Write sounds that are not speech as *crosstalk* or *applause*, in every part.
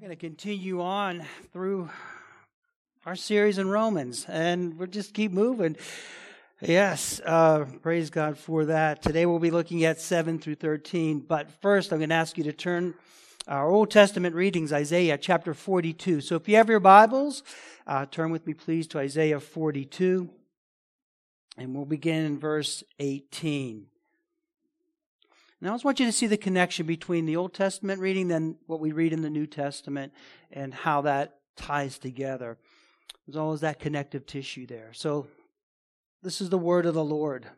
We're going to continue on through our series in Romans, and we'll just keep moving. Yes, uh, praise God for that. Today we'll be looking at 7 through 13, but first I'm going to ask you to turn our Old Testament readings, Isaiah chapter 42. So if you have your Bibles, uh, turn with me please to Isaiah 42, and we'll begin in verse 18. Now, I just want you to see the connection between the Old Testament reading and what we read in the New Testament and how that ties together. There's always that connective tissue there. So, this is the word of the Lord. It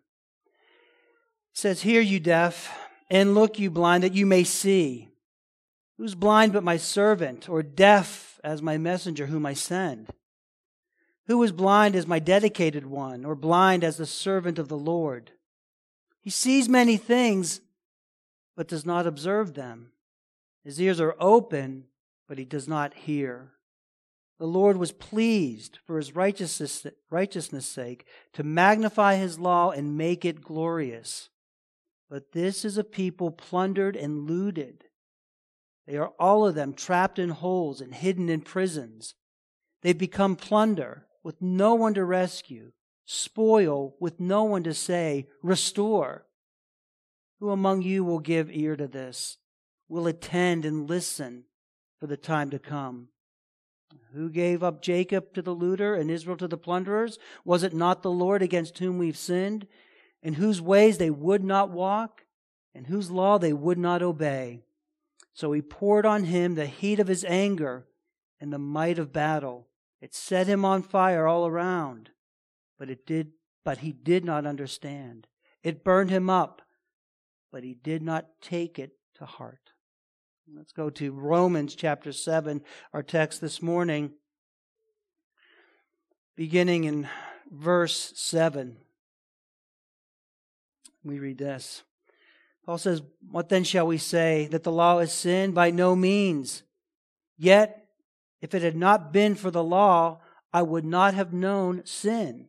says, Hear, you deaf, and look, you blind, that you may see. Who's blind but my servant, or deaf as my messenger whom I send? Who is blind as my dedicated one, or blind as the servant of the Lord? He sees many things but does not observe them. His ears are open, but he does not hear. The Lord was pleased for his righteousness, righteousness' sake to magnify his law and make it glorious. But this is a people plundered and looted. They are all of them trapped in holes and hidden in prisons. They've become plunder with no one to rescue, spoil with no one to say, restore. Who among you will give ear to this, will attend and listen for the time to come? Who gave up Jacob to the looter and Israel to the plunderers? Was it not the Lord against whom we've sinned, in whose ways they would not walk, and whose law they would not obey? So he poured on him the heat of his anger and the might of battle. It set him on fire all around, but it did but he did not understand. It burned him up but he did not take it to heart. Let's go to Romans chapter 7, our text this morning, beginning in verse 7. We read this. Paul says, What then shall we say? That the law is sin? By no means. Yet, if it had not been for the law, I would not have known sin.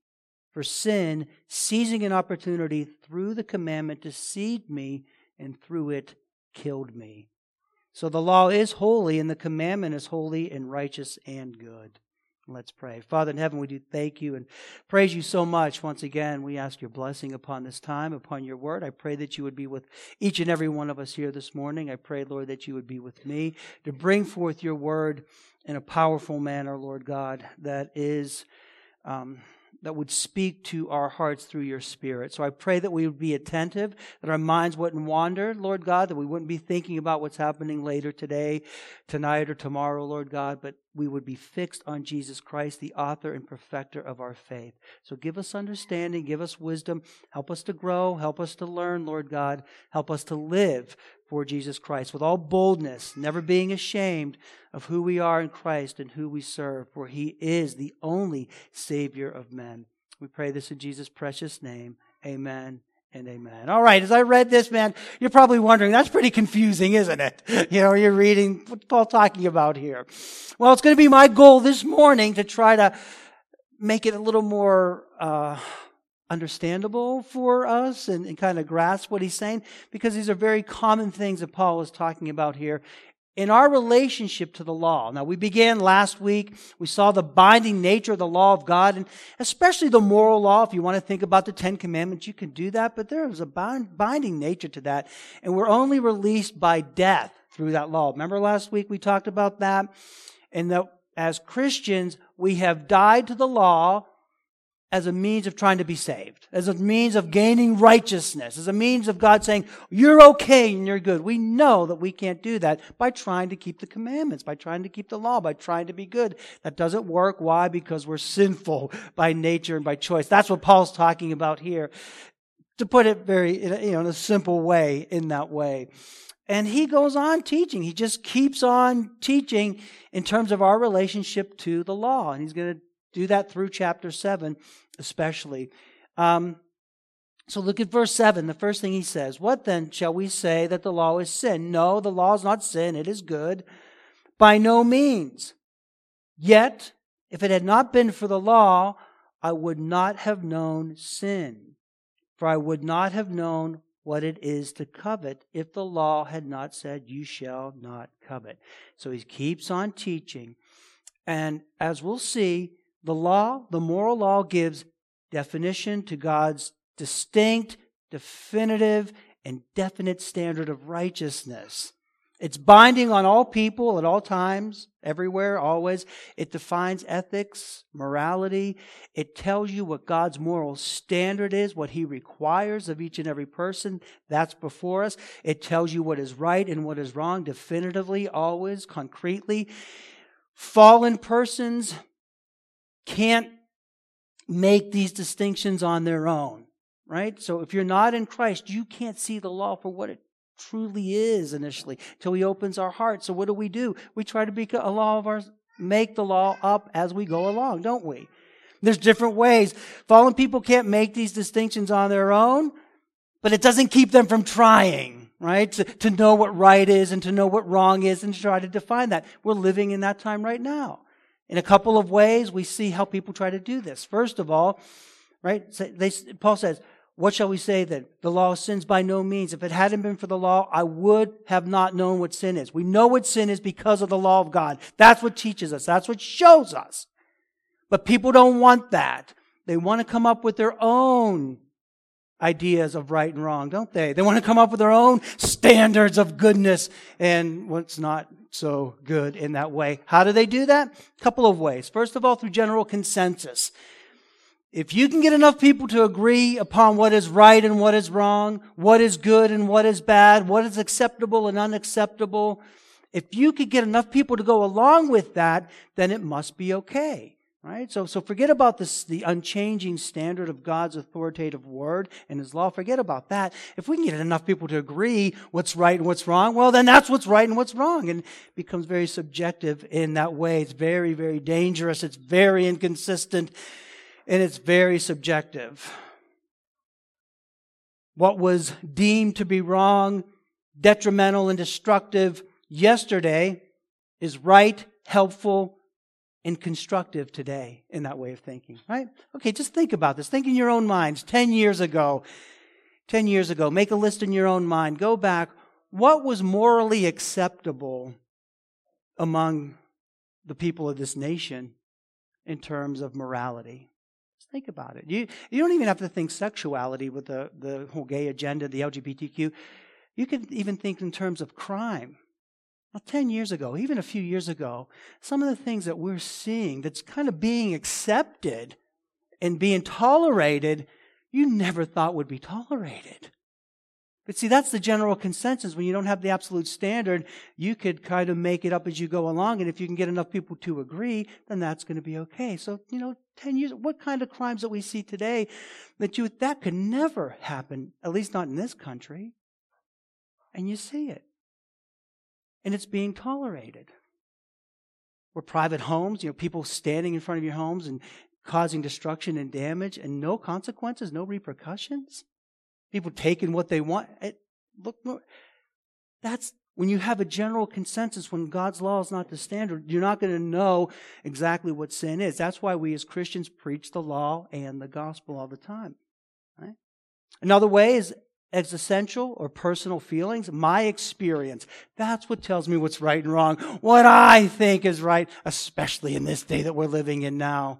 For sin, seizing an opportunity through the commandment, deceived me and through it killed me. So the law is holy and the commandment is holy and righteous and good. Let's pray. Father in heaven, we do thank you and praise you so much. Once again, we ask your blessing upon this time, upon your word. I pray that you would be with each and every one of us here this morning. I pray, Lord, that you would be with me to bring forth your word in a powerful manner, Lord God, that is. Um, that would speak to our hearts through your Spirit. So I pray that we would be attentive, that our minds wouldn't wander, Lord God, that we wouldn't be thinking about what's happening later today, tonight, or tomorrow, Lord God, but we would be fixed on Jesus Christ, the author and perfecter of our faith. So give us understanding, give us wisdom, help us to grow, help us to learn, Lord God, help us to live for Jesus Christ with all boldness, never being ashamed of who we are in Christ and who we serve, for he is the only Savior of men. We pray this in Jesus' precious name. Amen and amen. All right, as I read this, man, you're probably wondering, that's pretty confusing, isn't it? *laughs* You know, you're reading, what's Paul talking about here? Well, it's going to be my goal this morning to try to make it a little more, uh, understandable for us and, and kind of grasp what he's saying because these are very common things that Paul is talking about here in our relationship to the law. Now, we began last week. We saw the binding nature of the law of God, and especially the moral law. If you want to think about the Ten Commandments, you can do that, but there is a binding nature to that. And we're only released by death through that law. Remember last week we talked about that? And that as Christians, we have died to the law as a means of trying to be saved, as a means of gaining righteousness, as a means of God saying, you're okay and you're good. We know that we can't do that by trying to keep the commandments, by trying to keep the law, by trying to be good. That doesn't work. Why? Because we're sinful by nature and by choice. That's what Paul's talking about here. To put it very, you know, in a simple way, in that way. And he goes on teaching. He just keeps on teaching in terms of our relationship to the law. And he's going to do that through chapter 7, especially. Um, so look at verse 7. The first thing he says What then shall we say that the law is sin? No, the law is not sin. It is good. By no means. Yet, if it had not been for the law, I would not have known sin. For I would not have known what it is to covet if the law had not said, You shall not covet. So he keeps on teaching. And as we'll see, the law, the moral law, gives definition to God's distinct, definitive, and definite standard of righteousness. It's binding on all people at all times, everywhere, always. It defines ethics, morality. It tells you what God's moral standard is, what He requires of each and every person. That's before us. It tells you what is right and what is wrong definitively, always, concretely. Fallen persons can't make these distinctions on their own, right? So if you're not in Christ, you can't see the law for what it truly is initially till he opens our hearts. So what do we do? We try to make a law of ours, make the law up as we go along, don't we? There's different ways. Fallen people can't make these distinctions on their own, but it doesn't keep them from trying, right? To, to know what right is and to know what wrong is and to try to define that. We're living in that time right now. In a couple of ways, we see how people try to do this. First of all, right, they, Paul says, what shall we say then? The law of sins by no means. If it hadn't been for the law, I would have not known what sin is. We know what sin is because of the law of God. That's what teaches us. That's what shows us. But people don't want that. They want to come up with their own ideas of right and wrong, don't they? They want to come up with their own standards of goodness and what's not so good in that way. How do they do that? A couple of ways. First of all, through general consensus. If you can get enough people to agree upon what is right and what is wrong, what is good and what is bad, what is acceptable and unacceptable, if you could get enough people to go along with that, then it must be okay. Right? So, so forget about this, the unchanging standard of God's authoritative word and his law. Forget about that. If we can get enough people to agree what's right and what's wrong, well, then that's what's right and what's wrong. And becomes very subjective in that way. It's very, very dangerous. It's very inconsistent and it's very subjective. What was deemed to be wrong, detrimental, and destructive yesterday is right, helpful, and constructive today in that way of thinking, right? Okay, just think about this. Think in your own minds. 10 years ago, 10 years ago, make a list in your own mind. Go back. What was morally acceptable among the people of this nation in terms of morality? Think about it. You, you don't even have to think sexuality with the, the whole gay agenda, the LGBTQ. You can even think in terms of crime. Well, 10 years ago, even a few years ago, some of the things that we're seeing that's kind of being accepted and being tolerated, you never thought would be tolerated. But see, that's the general consensus. When you don't have the absolute standard, you could kind of make it up as you go along. And if you can get enough people to agree, then that's going to be okay. So, you know, 10 years, what kind of crimes that we see today that you, that could never happen, at least not in this country. And you see it. And it's being tolerated. Where private homes, you know, people standing in front of your homes and causing destruction and damage and no consequences, no repercussions. People taking what they want. It, look, more that's when you have a general consensus, when God's law is not the standard, you're not going to know exactly what sin is. That's why we as Christians preach the law and the gospel all the time. Right? Another way is existential or personal feelings, my experience. That's what tells me what's right and wrong, what I think is right, especially in this day that we're living in now.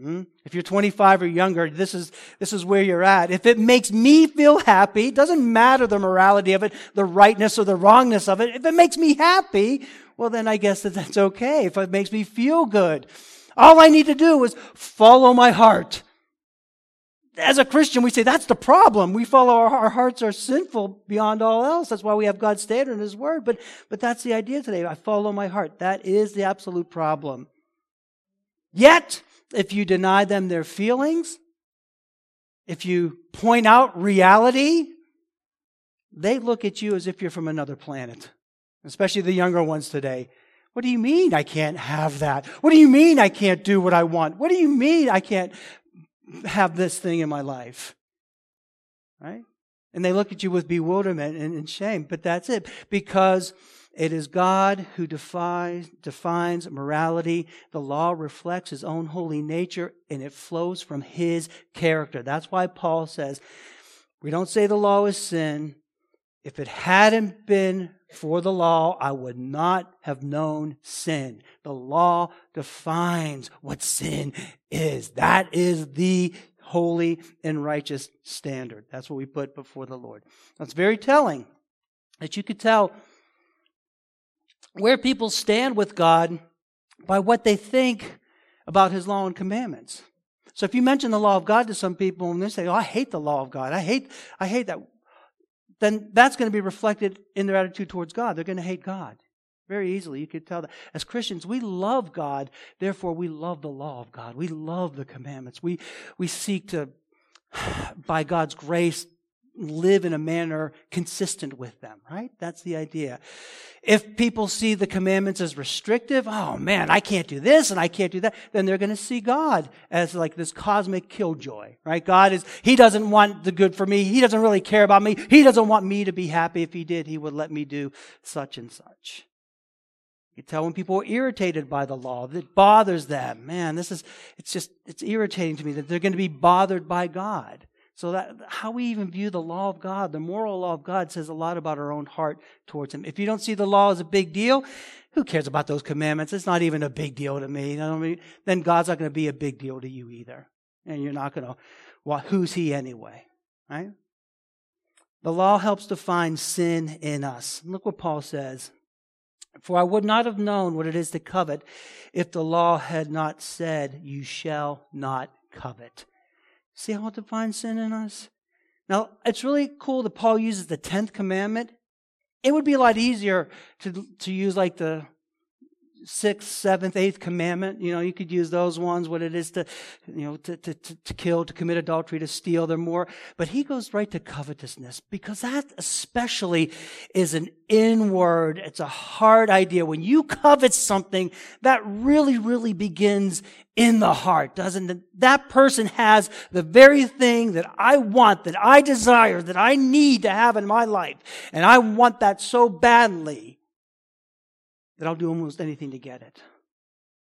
Hmm? If you're 25 or younger, this is, this is where you're at. If it makes me feel happy, doesn't matter the morality of it, the rightness or the wrongness of it. If it makes me happy, well, then I guess that that's okay. If it makes me feel good, all I need to do is follow my heart. As a Christian, we say that's the problem. We follow our, our hearts are sinful beyond all else. That's why we have God's standard and His Word. But, but that's the idea today. I follow my heart. That is the absolute problem. Yet, if you deny them their feelings, if you point out reality, they look at you as if you're from another planet, especially the younger ones today. What do you mean I can't have that? What do you mean I can't do what I want? What do you mean I can't have this thing in my life? Right? And they look at you with bewilderment and, and shame, but that's it. Because it is God who defies, defines morality. The law reflects his own holy nature and it flows from his character. That's why Paul says, we don't say the law is sin. If it hadn't been for the law, I would not have known sin. The law defines what sin is. That is the holy and righteous standard. That's what we put before the Lord. That's very telling that you could tell where people stand with God by what they think about His law and commandments. So if you mention the law of God to some people and they say, "Oh, I hate the law of God. I hate, I hate that," then that's going to be reflected in their attitude towards God. They're going to hate God very easily. You could tell that as Christians, we love God. Therefore, we love the law of God. We love the commandments. We we seek to, *sighs* by God's grace, live in a manner consistent with them, right? That's the idea. If people see the commandments as restrictive, oh man, I can't do this and I can't do that, then they're going to see God as like this cosmic killjoy, right? God is, He doesn't want the good for me. He doesn't really care about me. He doesn't want me to be happy. If He did, He would let me do such and such. You tell when people are irritated by the law, that bothers them. Man, this is, it's just, it's irritating to me that they're going to be bothered by God. So that how we even view the law of God, the moral law of God says a lot about our own heart towards him. If you don't see the law as a big deal, who cares about those commandments? It's not even a big deal to me. You know I mean? Then God's not going to be a big deal to you either. And you're not going to, well, who's he anyway? Right? The law helps define sin in us. Look what Paul says. For I would not have known what it is to covet if the law had not said, You shall not covet. See how it defines sin in us? Now, it's really cool that Paul uses the 10th commandment. It would be a lot easier to, to use like the sixth, seventh, eighth commandment. You know, you could use those ones, what it is to, you know, to, to, to, kill, to commit adultery, to steal. They're more, but he goes right to covetousness because that especially is an inward, it's a hard idea. When you covet something, that really, really begins in the heart, doesn't it? That person has the very thing that I want, that I desire, that I need to have in my life. And I want that so badly that I'll do almost anything to get it.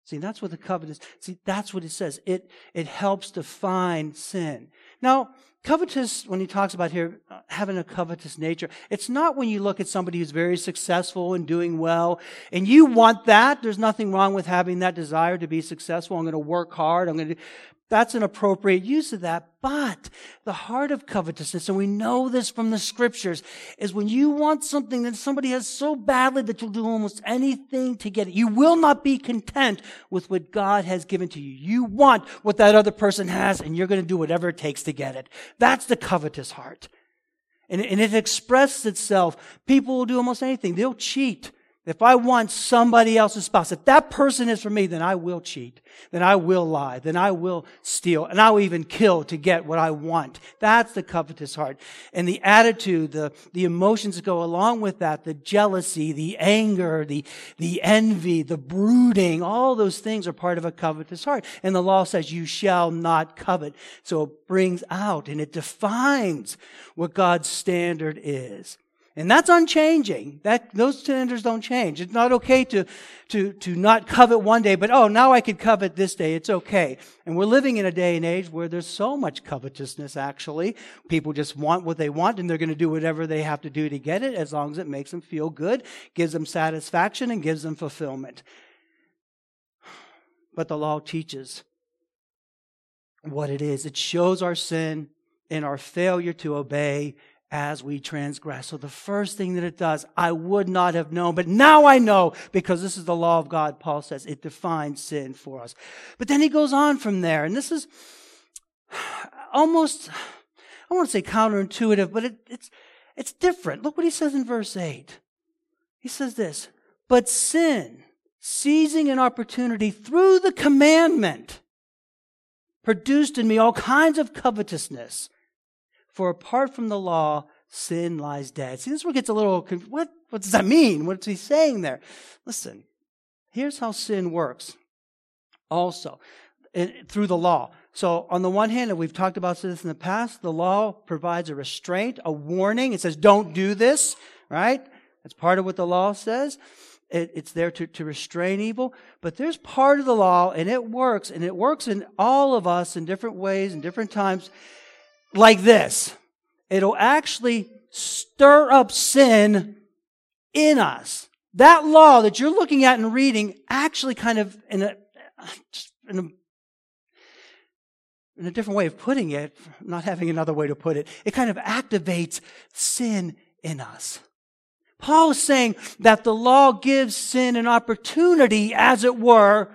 See, that's what the covetous, see, that's what it says. It, it helps define sin. Now, covetous, when he talks about here, uh, having a covetous nature, it's not when you look at somebody who's very successful and doing well, and you want that. There's nothing wrong with having that desire to be successful. I'm going to work hard. I'm going to that's an appropriate use of that. But the heart of covetousness, and we know this from the scriptures, is when you want something that somebody has so badly that you'll do almost anything to get it. You will not be content with what God has given to you. You want what that other person has, and you're going to do whatever it takes to get it. That's the covetous heart. And, and it expresses itself. People will do almost anything. They'll cheat. If I want somebody else's spouse, if that person is for me, then I will cheat. Then I will lie. Then I will steal. And I will even kill to get what I want. That's the covetous heart. And the attitude, the, the emotions that go along with that, the jealousy, the anger, the, the envy, the brooding, all those things are part of a covetous heart. And the law says you shall not covet. So it brings out and it defines what God's standard is. And that's unchanging. That, those standards don't change. It's not okay to, to, to not covet one day, but oh, now I could covet this day. It's okay. And we're living in a day and age where there's so much covetousness, actually. People just want what they want and they're going to do whatever they have to do to get it as long as it makes them feel good, gives them satisfaction, and gives them fulfillment. *sighs* But the law teaches what it is. It shows our sin and our failure to obey as we transgress. So the first thing that it does, I would not have known, but now I know because this is the law of God, Paul says. It defines sin for us. But then he goes on from there, and this is *sighs* almost, I want to say counterintuitive, but it, it's, it's different. Look what he says in verse 8. He says this, but sin, seizing an opportunity through the commandment, produced in me all kinds of covetousness. For apart from the law, sin lies dead. See, this is where it gets a little, what, what does that mean? What's he saying there? Listen, here's how sin works also through the law. So, on the one hand, and we've talked about this in the past, the law provides a restraint, a warning. It says, don't do this, right? That's part of what the law says. It, it's there to, to restrain evil. But there's part of the law, and it works, and it works in all of us in different ways, in different times, like this. It'll actually stir up sin in us. That law that you're looking at and reading actually kind of in a, in a in a different way of putting it, not having another way to put it, it kind of activates sin in us. Paul is saying that the law gives sin an opportunity, as it were,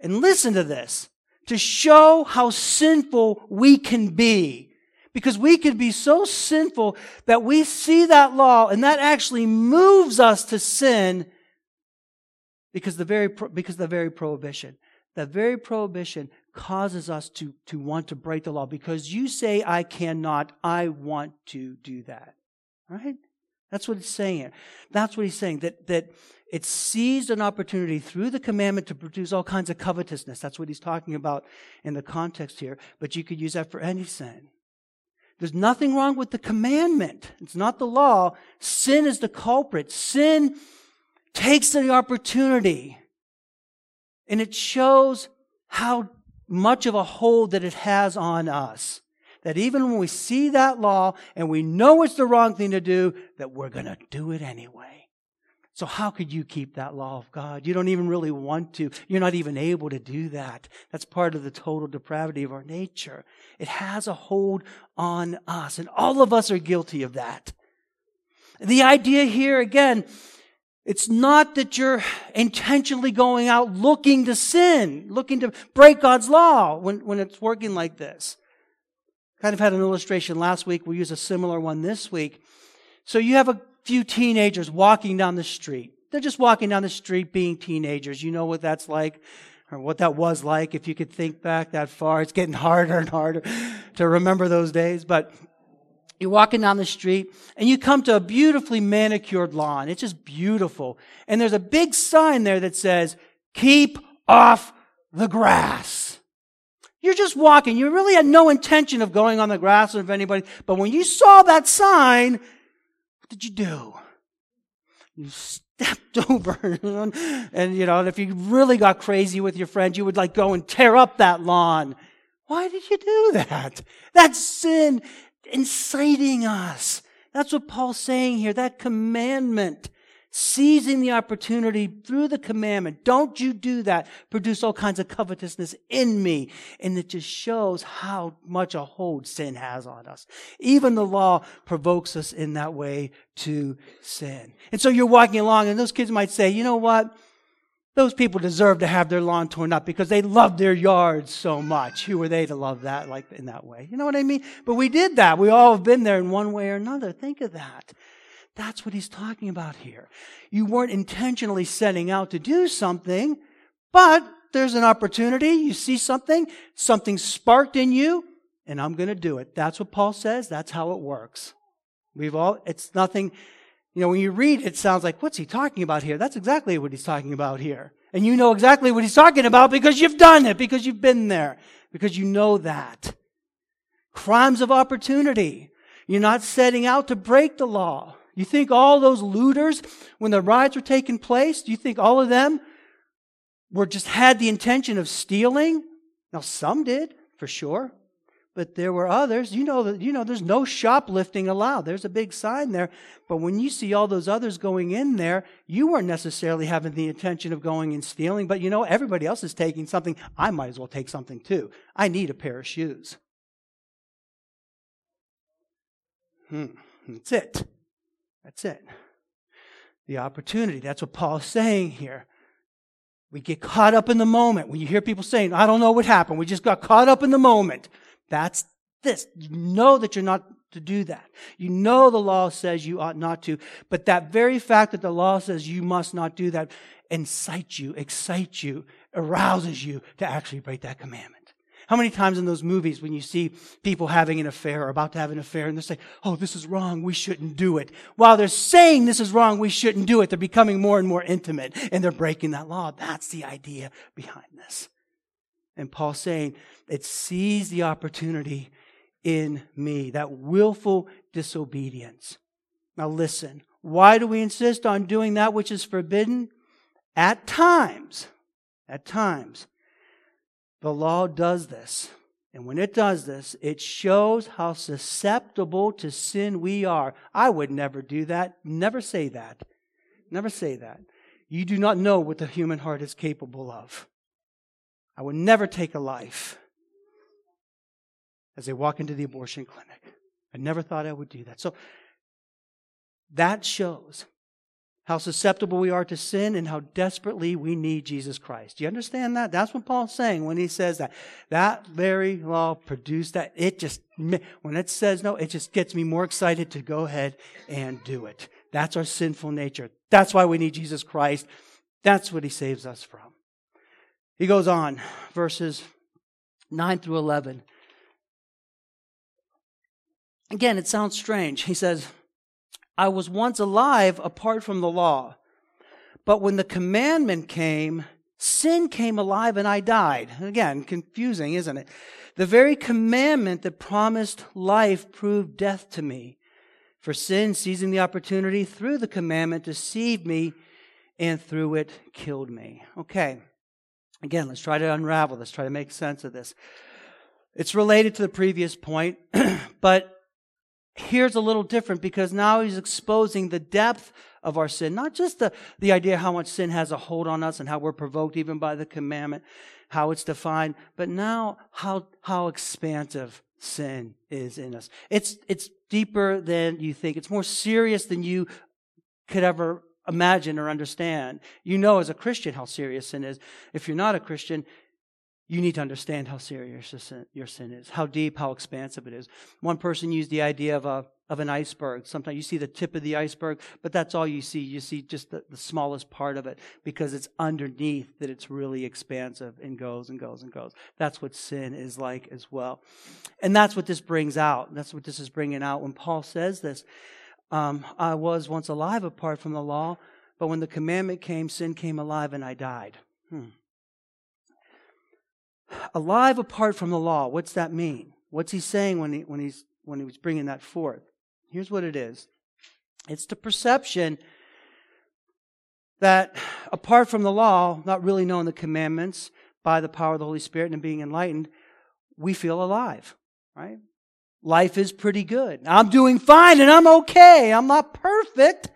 and listen to this, to show how sinful we can be. Because we can be so sinful that we see that law and that actually moves us to sin because the very, because the very prohibition. That very prohibition causes us to, to want to break the law because you say, I cannot, I want to do that. Right? That's what he's saying That's what he's saying, that, that it seized an opportunity through the commandment to produce all kinds of covetousness. That's what he's talking about in the context here. But you could use that for any sin. There's nothing wrong with the commandment. It's not the law. Sin is the culprit. Sin takes the opportunity and it shows how much of a hold that it has on us. That even when we see that law and we know it's the wrong thing to do, that we're going to do it anyway. So how could you keep that law of God? You don't even really want to. You're not even able to do that. That's part of the total depravity of our nature. It has a hold on us, and all of us are guilty of that. The idea here, again, it's not that you're intentionally going out looking to sin, looking to break God's law when, when it's working like this. Kind of had an illustration last week. We'll use a similar one this week. So you have a few teenagers walking down the street. They're just walking down the street being teenagers. You know what that's like, or what that was like if you could think back that far. It's getting harder and harder to remember those days. But you're walking down the street and you come to a beautifully manicured lawn. It's just beautiful. And there's a big sign there that says, keep off the grass. You're just walking. You really had no intention of going on the grass or of anybody. But when you saw that sign, did you do? You stepped *laughs* over and, you know, and if you really got crazy with your friends, you would like go and tear up that lawn. Why did you do that? That's sin inciting us. That's what Paul's saying here. That commandment, seizing the opportunity through the commandment. Don't you do that. Produce all kinds of covetousness in me. And it just shows how much a hold sin has on us. Even the law provokes us in that way to sin. And so you're walking along and those kids might say, you know what? Those people deserve to have their lawn torn up because they love their yards so much. Who are they to love that like in that way? You know what I mean? But we did that. We all have been there in one way or another. Think of that. That's what he's talking about here. You weren't intentionally setting out to do something, but there's an opportunity. You see something, something sparked in you, and I'm going to do it. That's what Paul says. That's how it works. We've all, it's nothing, you know, when you read, it sounds like, what's he talking about here? That's exactly what he's talking about here. And you know exactly what he's talking about because you've done it, because you've been there, because you know that. Crimes of opportunity. You're not setting out to break the law. You think all those looters, when the riots were taking place, do you think all of them were just had the intention of stealing? Now, some did, for sure but there were others. You know you know there's no shoplifting allowed. There's a big sign there. But when you see all those others going in there, you weren't necessarily having the intention of going and stealing, but you know everybody else is taking something. I might as well take something too. I need a pair of shoes. Hmm. That's it. That's it. The opportunity. That's what Paul's saying here. We get caught up in the moment. When you hear people saying, I don't know what happened, we just got caught up in the moment. That's this. You know that you're not to do that. You know the law says you ought not to, but that very fact that the law says you must not do that incites you, excites you, arouses you to actually break that commandment. How many times in those movies when you see people having an affair or about to have an affair and they say, Oh, this is wrong. We shouldn't do it. While they're saying this is wrong, we shouldn't do it. They're becoming more and more intimate and they're breaking that law. That's the idea behind this. And Paul's saying it sees the opportunity in me, that willful disobedience. Now listen, why do we insist on doing that which is forbidden? At times, at times, the law does this. And when it does this, it shows how susceptible to sin we are. I would never do that. Never say that. Never say that. You do not know what the human heart is capable of. I would never take a life as they walk into the abortion clinic. I never thought I would do that. So that shows how susceptible we are to sin and how desperately we need Jesus Christ. Do you understand that? That's what Paul's saying when he says that. That very law produced that. It just, when it says no, it just gets me more excited to go ahead and do it. That's our sinful nature. That's why we need Jesus Christ. That's what he saves us from. He goes on, verses 9 through 11. Again, it sounds strange. He says, I was once alive apart from the law. But when the commandment came, sin came alive and I died. Again, confusing, isn't it? The very commandment that promised life proved death to me. For sin, seizing the opportunity through the commandment, deceived me and through it killed me. Okay. Again, let's try to unravel this, try to make sense of this. It's related to the previous point, *clears throat* but here's a little different because now he's exposing the depth of our sin, not just the, the idea how much sin has a hold on us and how we're provoked even by the commandment, how it's defined, but now how, how expansive sin is in us. It's, it's deeper than you think. It's more serious than you could ever imagine or understand. You know as a Christian how serious sin is. If you're not a Christian, you need to understand how serious your sin, is, how deep, how expansive it is. One person used the idea of a of an iceberg. Sometimes you see the tip of the iceberg, but that's all you see. You see just the, the smallest part of it because it's underneath that it's really expansive and goes and goes and goes. That's what sin is like as well. And that's what this brings out. That's what this is bringing out when Paul says this. Um, I was once alive apart from the law, but when the commandment came, sin came alive and I died. Hmm alive apart from the law. What's that mean? What's he saying when he, when he's, when he was bringing that forth? Here's what it is. It's the perception that apart from the law, not really knowing the commandments by the power of the Holy Spirit and being enlightened, we feel alive, right? Life is pretty good. I'm doing fine and I'm okay. I'm not perfect,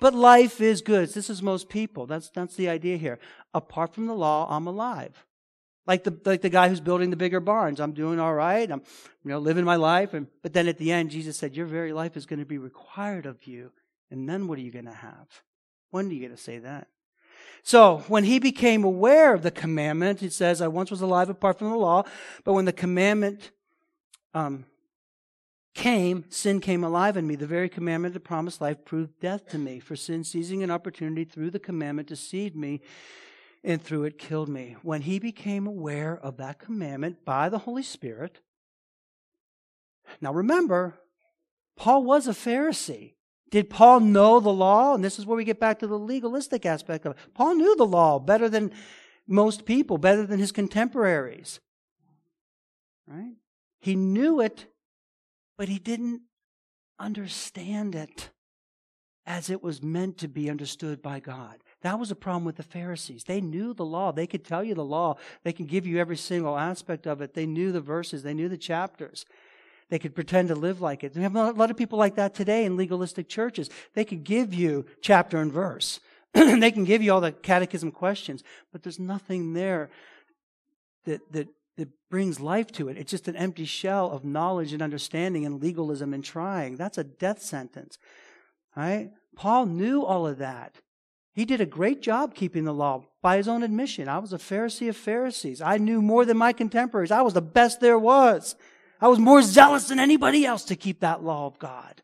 but life is good. This is most people. That's, that's the idea here. Apart from the law, I'm alive. Like the, like the guy who's building the bigger barns. I'm doing all right. I'm, you know, living my life. And, but then at the end, Jesus said, your very life is going to be required of you. And then what are you going to have? When are you going to say that? So when he became aware of the commandment, it says, I once was alive apart from the law, but when the commandment um, came, sin came alive in me. The very commandment that promised life proved death to me. For sin, seizing an opportunity through the commandment, deceived me and through it killed me. When he became aware of that commandment by the Holy Spirit, now remember, Paul was a Pharisee. Did Paul know the law? And this is where we get back to the legalistic aspect of it. Paul knew the law better than most people, better than his contemporaries. Right? He knew it, but he didn't understand it as it was meant to be understood by God. That was a problem with the Pharisees. They knew the law. They could tell you the law. They could give you every single aspect of it. They knew the verses. They knew the chapters. They could pretend to live like it. We have a lot of people like that today in legalistic churches. They could give you chapter and verse. *clears throat* they can give you all the catechism questions, but there's nothing there that, that, that brings life to it. It's just an empty shell of knowledge and understanding and legalism and trying. That's a death sentence. Right? Paul knew all of that. He did a great job keeping the law by his own admission. I was a Pharisee of Pharisees. I knew more than my contemporaries. I was the best there was. I was more zealous than anybody else to keep that law of God.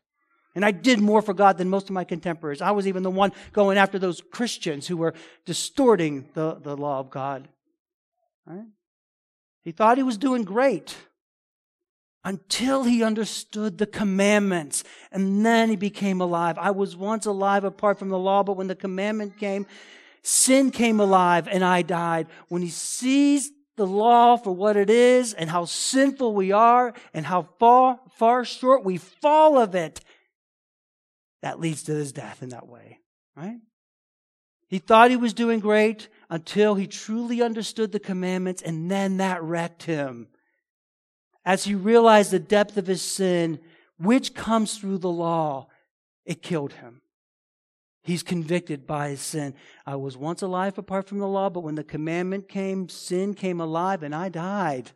And I did more for God than most of my contemporaries. I was even the one going after those Christians who were distorting the, the law of God. Right? He thought he was doing great until he understood the commandments. And then he became alive. I was once alive apart from the law, but when the commandment came, sin came alive and I died. When he sees the law for what it is and how sinful we are and how far, far short we fall of it, that leads to his death in that way, right? He thought he was doing great until he truly understood the commandments, and then that wrecked him. As he realized the depth of his sin, which comes through the law, it killed him. He's convicted by his sin. I was once alive apart from the law, but when the commandment came, sin came alive and I died.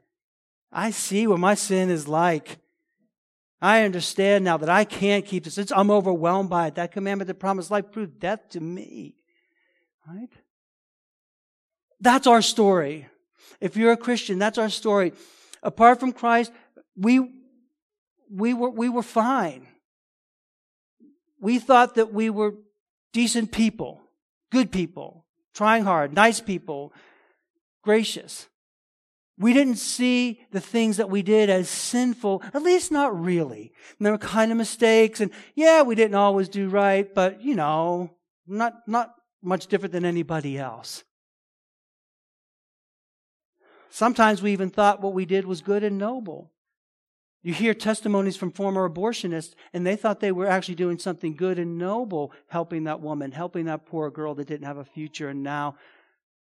I see what my sin is like. I understand now that I can't keep this. It's, I'm overwhelmed by it. That commandment that promised life proved death to me. Right? That's our story. If you're a Christian, that's our story. Apart from Christ, we, we, were, we were fine. We thought that we were decent people, good people, trying hard, nice people, gracious. We didn't see the things that we did as sinful, at least not really. And there were kind of mistakes, and yeah, we didn't always do right, but you know, not, not much different than anybody else. Sometimes we even thought what we did was good and noble. You hear testimonies from former abortionists, and they thought they were actually doing something good and noble, helping that woman, helping that poor girl that didn't have a future, and now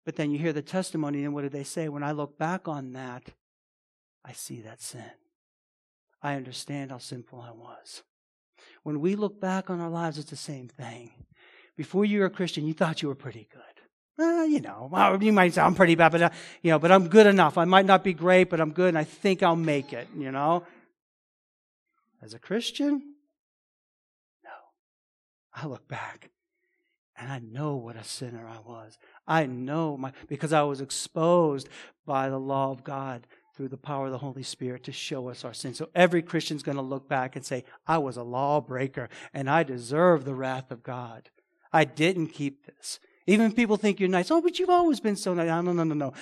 but then you hear the testimony, and what do they say? When I look back on that, I see that sin. I understand how sinful I was. When we look back on our lives, it's the same thing. Before you were a Christian, you thought you were pretty good. Well, you know, you might say I'm pretty bad, but uh, you know, but I'm good enough. I might not be great, but I'm good, and I think I'll make it. You know, as a Christian, no. I look back and I know what a sinner I was. I know my, because I was exposed by the law of God through the power of the Holy Spirit to show us our sin. So every Christian's going to look back and say, I was a lawbreaker and I deserve the wrath of God. I didn't keep this. Even people think you're nice. Oh, but you've always been so nice. No, no, no, no, no.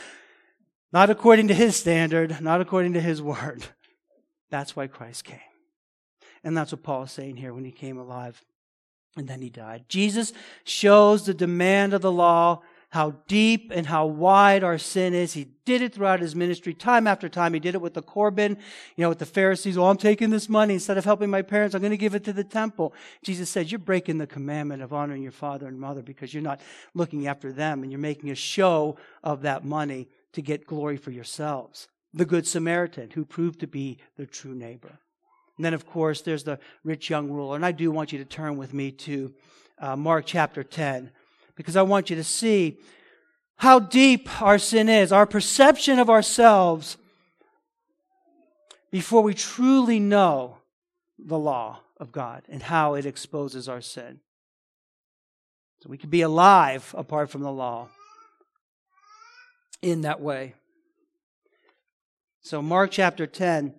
Not according to his standard, not according to his *laughs* word. That's why Christ came. And that's what Paul is saying here when he came alive and then he died. Jesus shows the demand of the law, how deep and how wide our sin is. He did it throughout his ministry, time after time. He did it with the Corban, you know, with the Pharisees. Oh, I'm taking this money. Instead of helping my parents, I'm going to give it to the temple. Jesus said, You're breaking the commandment of honoring your father and mother because you're not looking after them and you're making a show of that money to get glory for yourselves. The Good Samaritan, who proved to be the true neighbor. And then, of course, there's the rich young ruler. And I do want you to turn with me to uh, Mark chapter 10, because I want you to see how deep our sin is, our perception of ourselves, before we truly know the law of God and how it exposes our sin. So we can be alive apart from the law in that way. So, Mark chapter 10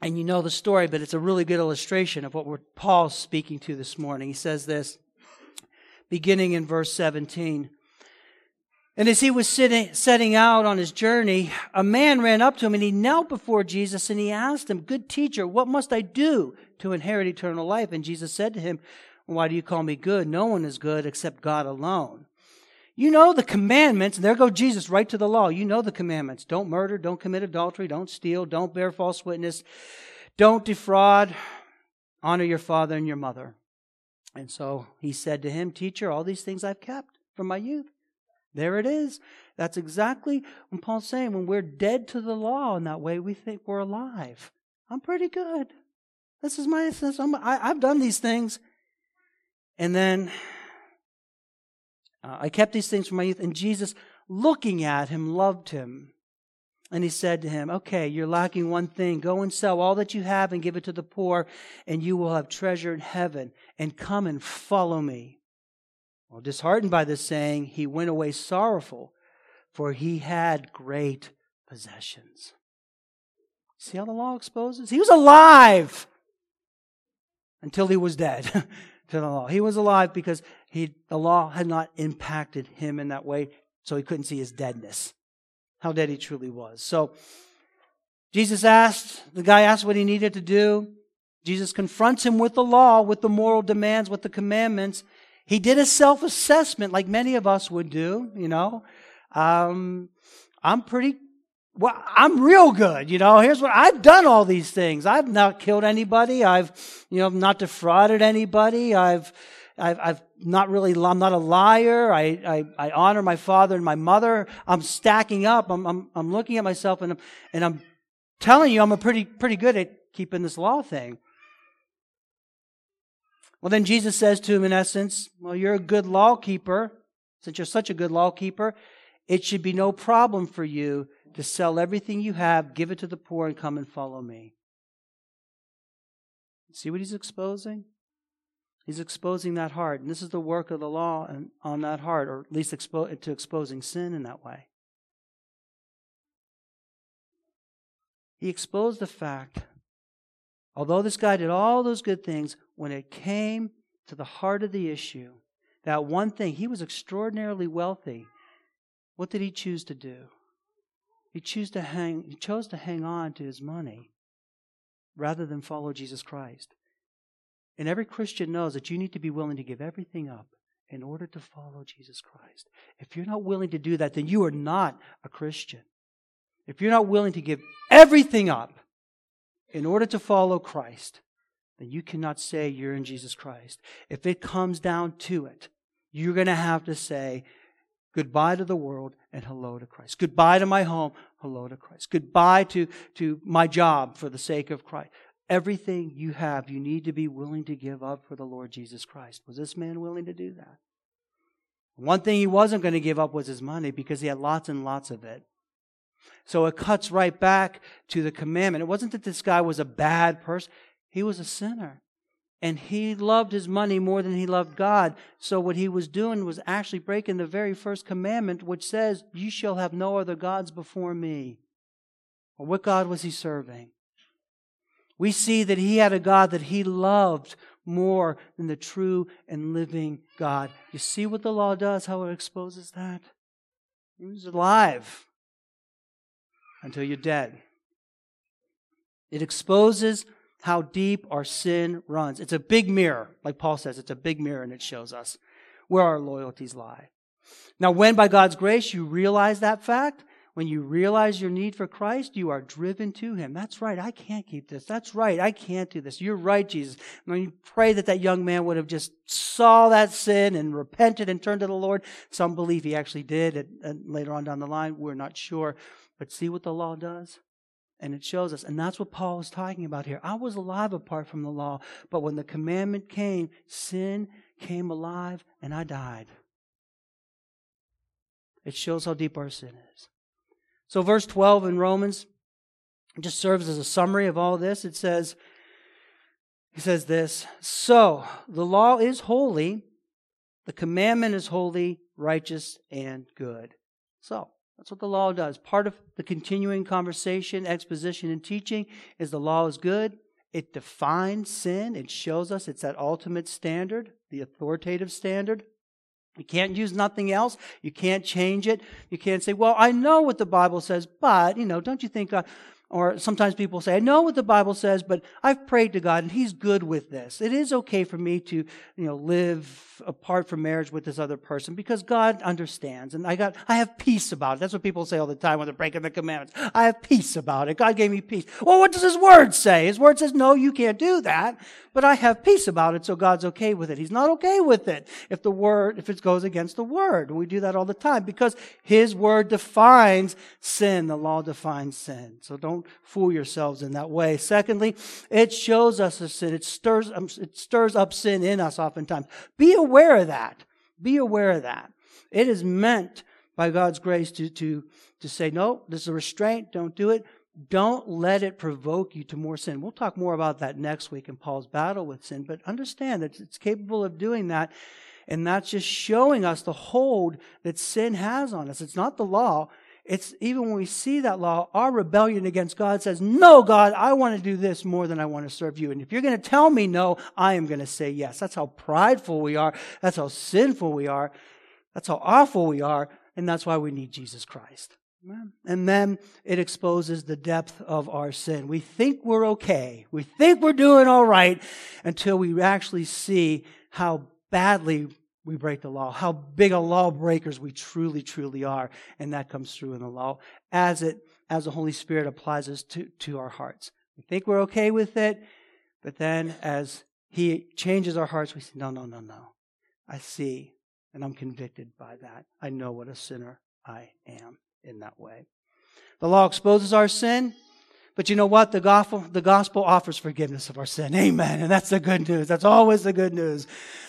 and you know the story, but it's a really good illustration of what Paul's speaking to this morning. He says this, beginning in verse 17. And as he was sitting, setting out on his journey, a man ran up to him and he knelt before Jesus and he asked him, Good teacher, what must I do to inherit eternal life? And Jesus said to him, Why do you call me good? No one is good except God alone. You know the commandments, and there go Jesus right to the law. You know the commandments. Don't murder, don't commit adultery, don't steal, don't bear false witness, don't defraud, honor your father and your mother. And so he said to him, Teacher, all these things I've kept from my youth. There it is. That's exactly when Paul's saying when we're dead to the law in that way, we think we're alive. I'm pretty good. This is my, this, I'm, I, I've done these things. And then uh, I kept these things from my youth. And Jesus, looking at him, loved him. And he said to him, Okay, you're lacking one thing. Go and sell all that you have and give it to the poor, and you will have treasure in heaven. And come and follow me. Well, disheartened by this saying, he went away sorrowful, for he had great possessions. See how the law exposes? He was alive until he was dead *laughs* to the law. He was alive because he, the law had not impacted him in that way, so he couldn't see his deadness. How dead he truly was. So Jesus asked, the guy asked what he needed to do. Jesus confronts him with the law, with the moral demands, with the commandments. He did a self assessment like many of us would do, you know. Um, I'm pretty, well, I'm real good, you know. Here's what I've done all these things. I've not killed anybody. I've, you know, not defrauded anybody. I've, I've, I've not really, I'm not a liar. I, I, I honor my father and my mother. I'm stacking up. I'm, I'm, I'm looking at myself and I'm, and I'm telling you I'm a pretty, pretty good at keeping this law thing. Well, then Jesus says to him, in essence, Well, you're a good law keeper. Since you're such a good law keeper, it should be no problem for you to sell everything you have, give it to the poor, and come and follow me. See what he's exposing? He's exposing that heart. And this is the work of the law on that heart, or at least expo- to exposing sin in that way. He exposed the fact, although this guy did all those good things, when it came to the heart of the issue, that one thing, he was extraordinarily wealthy. What did he choose to do? He chose to hang, he chose to hang on to his money rather than follow Jesus Christ. And every Christian knows that you need to be willing to give everything up in order to follow Jesus Christ. If you're not willing to do that, then you are not a Christian. If you're not willing to give everything up in order to follow Christ, then you cannot say you're in Jesus Christ. If it comes down to it, you're going to have to say goodbye to the world and hello to Christ. Goodbye to my home, hello to Christ. Goodbye to, to my job for the sake of Christ. Everything you have, you need to be willing to give up for the Lord Jesus Christ. Was this man willing to do that? One thing he wasn't going to give up was his money because he had lots and lots of it. So it cuts right back to the commandment. It wasn't that this guy was a bad person. He was a sinner. And he loved his money more than he loved God. So what he was doing was actually breaking the very first commandment, which says, You shall have no other gods before me. Well, what God was he serving? We see that he had a God that he loved more than the true and living God. You see what the law does, how it exposes that? He was alive until you're dead. It exposes how deep our sin runs. It's a big mirror, like Paul says, it's a big mirror and it shows us where our loyalties lie. Now, when by God's grace you realize that fact, when you realize your need for Christ, you are driven to Him. That's right, I can't keep this. That's right, I can't do this. You're right, Jesus. When you pray that that young man would have just saw that sin and repented and turned to the Lord, some believe he actually did, and, and uh, later on down the line, we're not sure. But see what the law does? And it shows us. And that's what Paul is talking about here. I was alive apart from the law, but when the commandment came, sin came alive and I died. It shows how deep our sin is. So, verse 12 in Romans just serves as a summary of all this. It says, he says this So, the law is holy, the commandment is holy, righteous, and good. So, that's what the law does. Part of the continuing conversation, exposition, and teaching is the law is good. It defines sin. It shows us it's that ultimate standard, the authoritative standard. You can't use nothing else. You can't change it. You can't say, well, I know what the Bible says, but, you know, don't you think, uh, or sometimes people say, I know what the Bible says, but I've prayed to God and He's good with this. It is okay for me to, you know, live apart from marriage with this other person because God understands. And I got, I have peace about it. That's what people say all the time when they're breaking the commandments. I have peace about it. God gave me peace. Well, what does His Word say? His Word says, no, you can't do that but I have peace about it, so God's okay with it. He's not okay with it if the word, if it goes against the word. We do that all the time because His word defines sin. The law defines sin. So don't fool yourselves in that way. Secondly, it shows us a sin. It stirs, um, it stirs up sin in us oftentimes. Be aware of that. Be aware of that. It is meant by God's grace to, to, to say, no, this is a restraint, don't do it. Don't let it provoke you to more sin. We'll talk more about that next week in Paul's battle with sin, but understand that it's capable of doing that. And that's just showing us the hold that sin has on us. It's not the law. It's even when we see that law, our rebellion against God says, No, God, I want to do this more than I want to serve you. And if you're going to tell me no, I am going to say yes. That's how prideful we are. That's how sinful we are. That's how awful we are. And that's why we need Jesus Christ. And then it exposes the depth of our sin. We think we're okay. We think we're doing all right until we actually see how badly we break the law, how big a lawbreakers we truly, truly are. And that comes through in the law as it, as the Holy Spirit applies us to, to our hearts. We think we're okay with it, but then as He changes our hearts, we say, no, no, no, no. I see, and I'm convicted by that. I know what a sinner I am in that way. The law exposes our sin, but you know what? The gospel, the gospel offers forgiveness of our sin. Amen. And that's the good news. That's always the good news.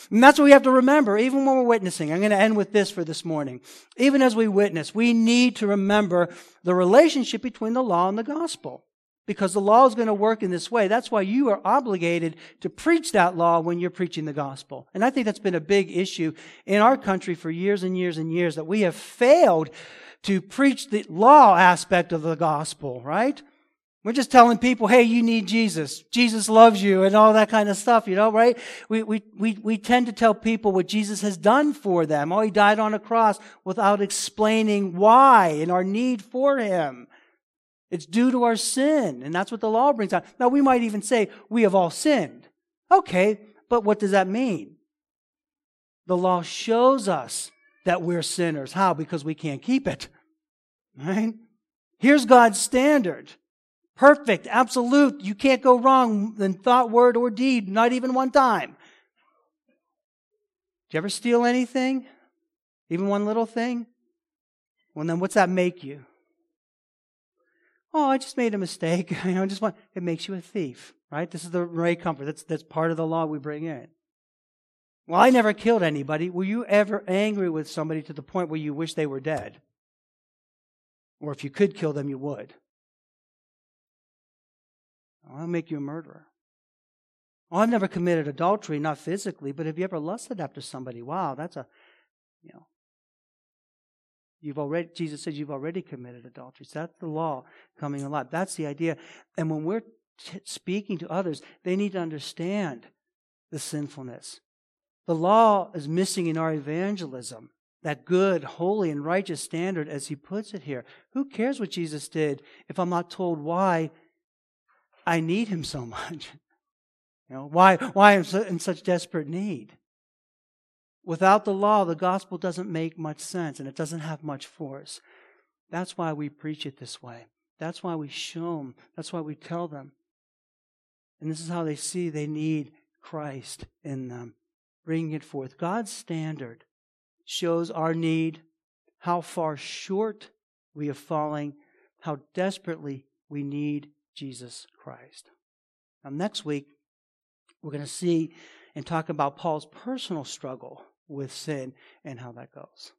And that's what we have to remember, even when we're witnessing. I'm going to end with this for this morning. Even as we witness, we need to remember the relationship between the law and the gospel. Because the law is going to work in this way. That's why you are obligated to preach that law when you're preaching the gospel. And I think that's been a big issue in our country for years and years and years that we have failed to preach the law aspect of the gospel, right? We're just telling people, hey, you need Jesus. Jesus loves you and all that kind of stuff, you know, right? We, we, we, we tend to tell people what Jesus has done for them. Oh, he died on a cross without explaining why and our need for him. It's due to our sin, and that's what the law brings out. Now, we might even say, we have all sinned. Okay, but what does that mean? The law shows us that we're sinners. How? Because we can't keep it. *laughs* Right? Here's God's standard. Perfect, absolute. You can't go wrong in thought, word, or deed, not even one time. Did you ever steal anything? Even one little thing? Well, then what's that make you? Oh, I just made a mistake. *laughs* you know, just want, it makes you a thief, right? This is the Ray Comfort. That's, that's part of the law we bring in. Well, I never killed anybody. Were you ever angry with somebody to the point where you wish they were dead? Or if you could kill them, you would. Well, I'll make you a murderer. Well, I've never committed adultery, not physically, but have you ever lusted after somebody? Wow, that's a, you know, you've already, Jesus says you've already committed adultery. So that's the law coming alive. That's the idea. And when we're t- speaking to others, they need to understand the sinfulness. The law is missing in our evangelism. That good, holy, and righteous standard, as he puts it here. Who cares what Jesus did if I'm not told why I need him so much? You know, why, why I'm in such desperate need? Without the law, the gospel doesn't make much sense and it doesn't have much force. That's why we preach it this way. That's why we show them. That's why we tell them. And this is how they see they need Christ in them bringing it forth. God's standard shows our need, how far short we are falling, how desperately we need Jesus Christ. Now, next week, we're going to see and talk about Paul's personal struggle with sin and how that goes.